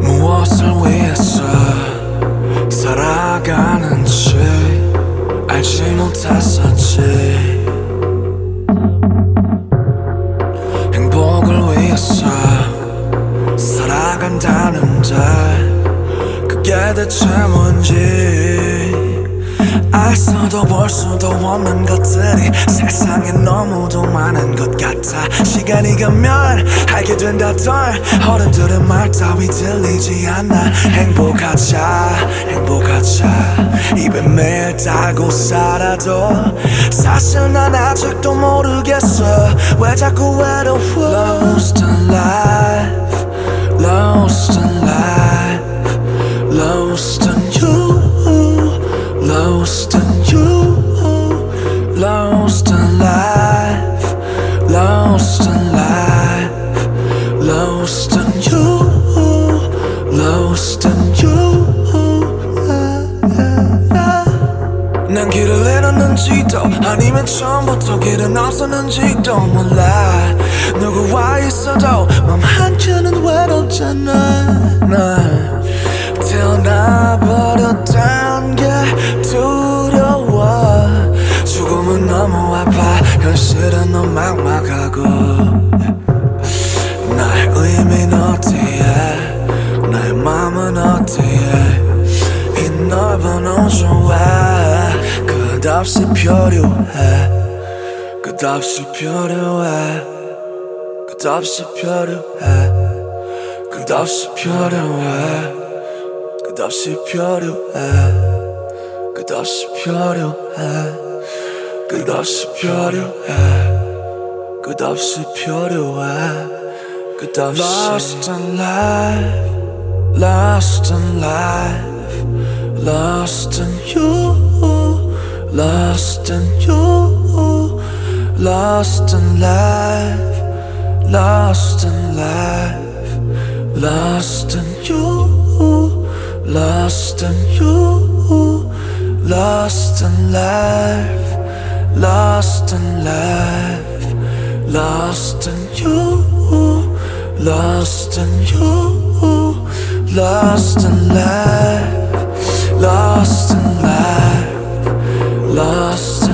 무엇을 위해서 살아가는지 알지 못했었지. 행복을 위해서 살아간다는데 그게 대체 뭔지 알 수도 볼 수도 없는 것들이 세상에 너무도 많은 것 같아. 시간이 가면 알게 된다던 어른들의 말 따위 들리지 않아. 행복하자 행복하자. 입에 매일 달고 살아도 사실 난 아직도 모르겠어. 왜 자꾸 외로워? Lost in life lost in life, lost. 난 길을 잃었는지도 아니면 처음부터 길은 없었는지도 몰라. 누구와 있어도 맘 한 켠은 외롭잖아. 난 태어나 현실은 너무 막막하고 나의 의미는 어디에 나의 마음은 어디에 이 넓은 우주에 끝없이 표류해. 끝없이 표류해. 끝없이 표류해. 끝없이 표류해. 끝없이 표류해. 끝없이 표류해 Когда все пьорюэ Когда все пьорюэ Когда все Lost in life. Lost in life. Lost in you. Lost in you. Lost in life. Lost in life. Lost in you. Lost in you. Lost in life. Lost in life Lost in you Lost in you Lost in life Lost in life Lost in